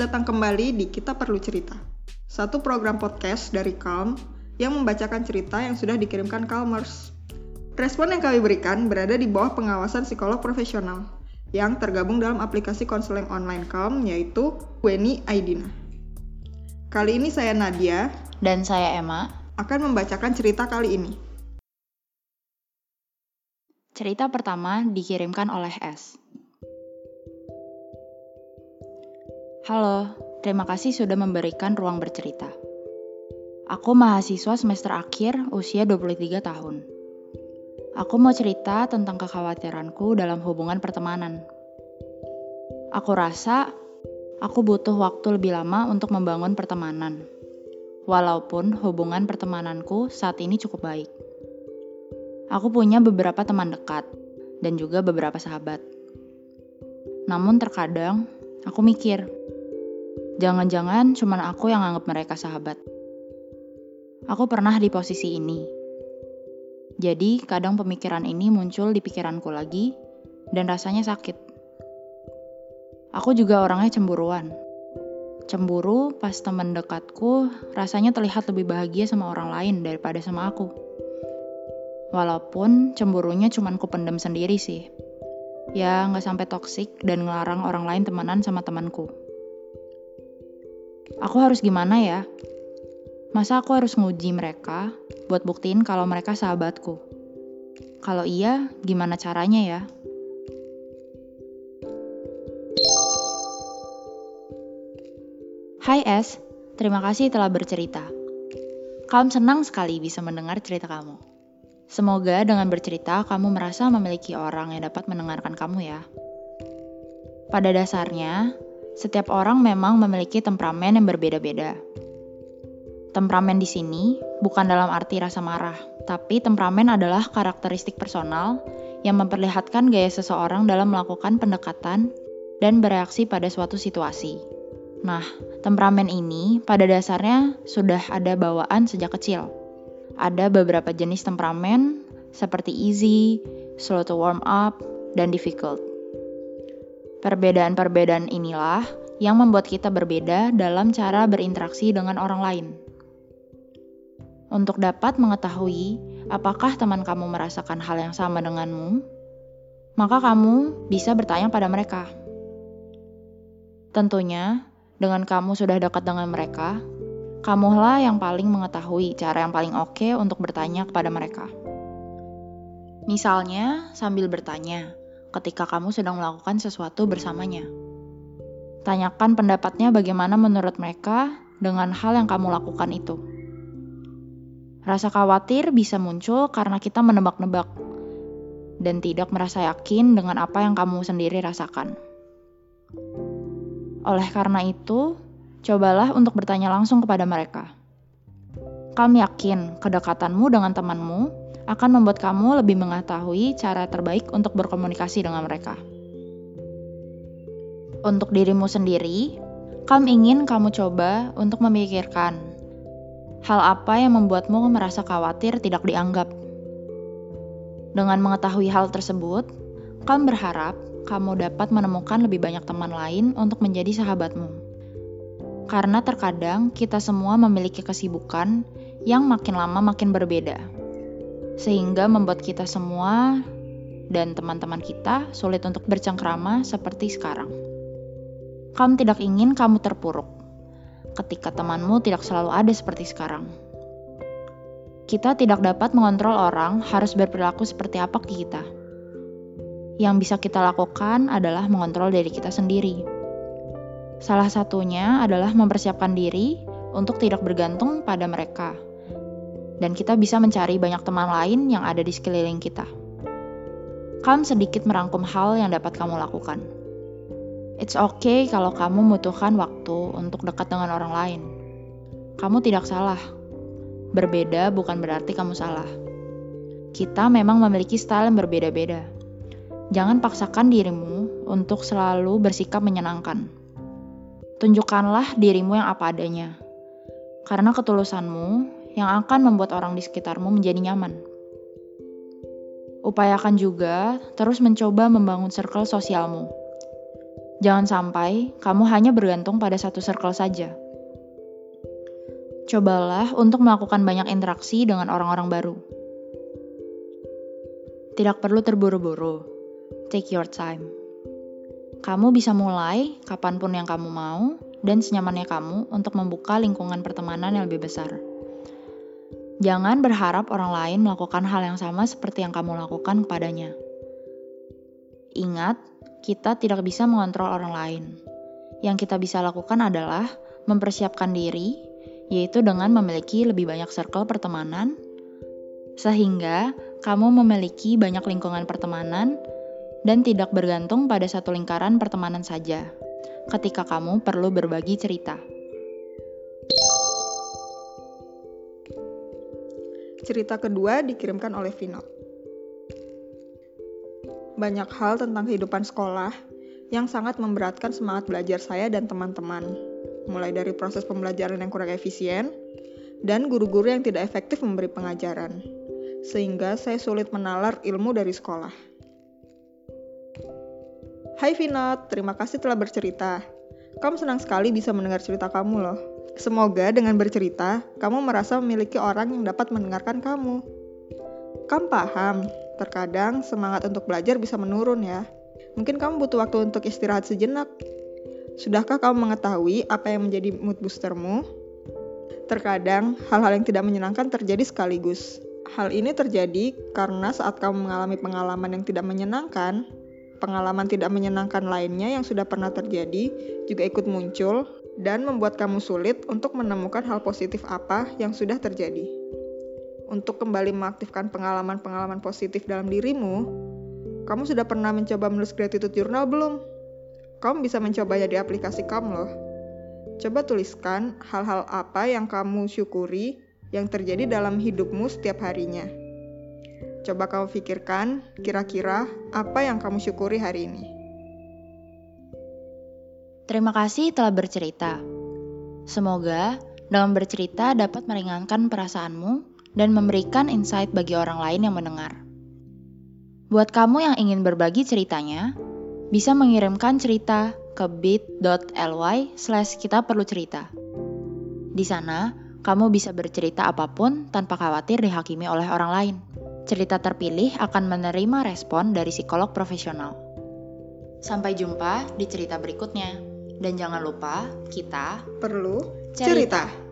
datang kembali di Kita Perlu Cerita, satu program podcast dari Calm yang membacakan cerita yang sudah dikirimkan Calmers. Respon yang kami berikan berada di bawah pengawasan psikolog profesional yang tergabung dalam aplikasi konseling online Calm yaitu Weni Aidina. Kali ini saya Nadia Dan saya Emma. akan membacakan cerita kali ini. Cerita pertama dikirimkan oleh S. Halo, terima kasih sudah memberikan ruang bercerita. Aku mahasiswa semester akhir usia 23 tahun. Aku mau cerita tentang kekhawatiranku dalam hubungan pertemanan. Aku rasa aku butuh waktu lebih lama untuk membangun pertemanan. Walaupun hubungan pertemananku saat ini cukup baik. Aku punya beberapa teman dekat dan juga beberapa sahabat. Namun terkadang aku mikir, jangan-jangan cuma aku yang anggap mereka sahabat. Aku pernah di posisi ini. Jadi kadang pemikiran ini muncul di pikiranku lagi dan rasanya sakit. Aku juga orangnya cemburuan. Cemburu pas teman dekatku rasanya terlihat lebih bahagia sama orang lain daripada sama aku. Walaupun cemburunya cuman ku pendem sendiri sih. Ya nggak sampai toksik dan ngelarang orang lain temenan sama temanku. Aku harus gimana ya? Masa aku harus nguji mereka buat buktiin kalau mereka sahabatku? Kalau iya, gimana caranya ya? Hai S, terima kasih telah bercerita. Kamu senang sekali bisa mendengar cerita kamu. Semoga dengan bercerita kamu merasa memiliki orang yang dapat mendengarkan kamu ya. Pada dasarnya, setiap orang memang memiliki temperamen yang berbeda-beda. Temperamen di sini bukan dalam arti rasa marah, tapi temperamen adalah karakteristik personal yang memperlihatkan gaya seseorang dalam melakukan pendekatan dan bereaksi pada suatu situasi. Nah, temperamen ini pada dasarnya sudah ada bawaan sejak kecil. Ada beberapa jenis temperamen seperti easy, slow to warm up, dan difficult. Perbedaan-perbedaan inilah yang membuat kita berbeda dalam cara berinteraksi dengan orang lain. Untuk dapat mengetahui apakah teman kamu merasakan hal yang sama denganmu, maka kamu bisa bertanya pada mereka. Tentunya, dengan kamu sudah dekat dengan mereka, kamulah yang paling mengetahui cara yang paling oke untuk bertanya kepada mereka. Misalnya, sambil bertanya ketika kamu sedang melakukan sesuatu bersamanya. Tanyakan pendapatnya bagaimana menurut mereka dengan hal yang kamu lakukan itu. Rasa khawatir bisa muncul karena kita menebak-nebak dan tidak merasa yakin dengan apa yang kamu sendiri rasakan. Oleh karena itu, cobalah untuk bertanya langsung kepada mereka. Kamu yakin kedekatanmu dengan temanmu akan membuat kamu lebih mengetahui cara terbaik untuk berkomunikasi dengan mereka. Untuk dirimu sendiri, kamu ingin kamu coba untuk memikirkan hal apa yang membuatmu merasa khawatir tidak dianggap. Dengan mengetahui hal tersebut, kamu berharap kamu dapat menemukan lebih banyak teman lain untuk menjadi sahabatmu. Karena terkadang kita semua memiliki kesibukan yang makin lama makin berbeda. Sehingga membuat kita semua dan teman-teman kita sulit untuk bercengkrama seperti sekarang. Kamu tidak ingin kamu terpuruk ketika temanmu tidak selalu ada seperti sekarang. Kita tidak dapat mengontrol orang harus berperilaku seperti apa ke kita. Yang bisa kita lakukan adalah mengontrol diri kita sendiri. Salah satunya adalah mempersiapkan diri untuk tidak bergantung pada mereka. Dan kita bisa mencari banyak teman lain yang ada di sekeliling kita. Kamu sedikit merangkum hal yang dapat kamu lakukan. It's okay kalau kamu membutuhkan waktu untuk dekat dengan orang lain. Kamu tidak salah. Berbeda bukan berarti kamu salah. Kita memang memiliki style yang berbeda-beda. Jangan paksakan dirimu untuk selalu bersikap menyenangkan. Tunjukkanlah dirimu yang apa adanya. Karena ketulusanmu yang akan membuat orang di sekitarmu menjadi nyaman. Upayakan juga terus mencoba membangun circle sosialmu. Jangan sampai kamu hanya bergantung pada satu circle saja. Cobalah untuk melakukan banyak interaksi dengan orang-orang baru. Tidak perlu terburu-buru. Take your time. Kamu bisa mulai kapan pun yang kamu mau dan senyamannya kamu untuk membuka lingkungan pertemanan yang lebih besar. Jangan berharap orang lain melakukan hal yang sama seperti yang kamu lakukan kepadanya. Ingat, kita tidak bisa mengontrol orang lain. Yang kita bisa lakukan adalah mempersiapkan diri yaitu dengan memiliki lebih banyak circle pertemanan, sehingga kamu memiliki banyak lingkungan pertemanan dan tidak bergantung pada satu lingkaran pertemanan saja ketika kamu perlu berbagi cerita. Cerita kedua dikirimkan oleh Vino. Banyak hal tentang kehidupan sekolah yang sangat memberatkan semangat belajar saya dan teman-teman mulai dari proses pembelajaran yang kurang efisien dan guru-guru yang tidak efektif memberi pengajaran, sehingga saya sulit menalar ilmu dari sekolah. Hai Vinod, terima kasih telah bercerita. Kamu senang sekali bisa mendengar cerita kamu loh. Semoga dengan bercerita, kamu merasa memiliki orang yang dapat mendengarkan kamu. Kamu paham, terkadang semangat untuk belajar bisa menurun ya. Mungkin kamu butuh waktu untuk istirahat sejenak, Sudahkah kamu mengetahui apa yang menjadi mood boostermu? Terkadang, hal-hal yang tidak menyenangkan terjadi sekaligus. Hal ini terjadi karena saat kamu mengalami pengalaman yang tidak menyenangkan, pengalaman tidak menyenangkan lainnya yang sudah pernah terjadi juga ikut muncul dan membuat kamu sulit untuk menemukan hal positif apa yang sudah terjadi. Untuk kembali mengaktifkan pengalaman-pengalaman positif dalam dirimu, kamu sudah pernah mencoba menulis gratitude journal belum? Kamu bisa mencobanya di aplikasi kamu loh. Coba tuliskan hal-hal apa yang kamu syukuri yang terjadi dalam hidupmu setiap harinya. Coba kamu pikirkan kira-kira apa yang kamu syukuri hari ini. Terima kasih telah bercerita. Semoga dengan bercerita dapat meringankan perasaanmu dan memberikan insight bagi orang lain yang mendengar. Buat kamu yang ingin berbagi ceritanya, bisa mengirimkan cerita ke bit.ly slash kita perlu cerita. Di sana, kamu bisa bercerita apa pun tanpa khawatir dihakimi oleh orang lain. Cerita terpilih akan menerima respon dari psikolog profesional. Sampai jumpa di cerita berikutnya. Dan jangan lupa, kita perlu cerita. cerita.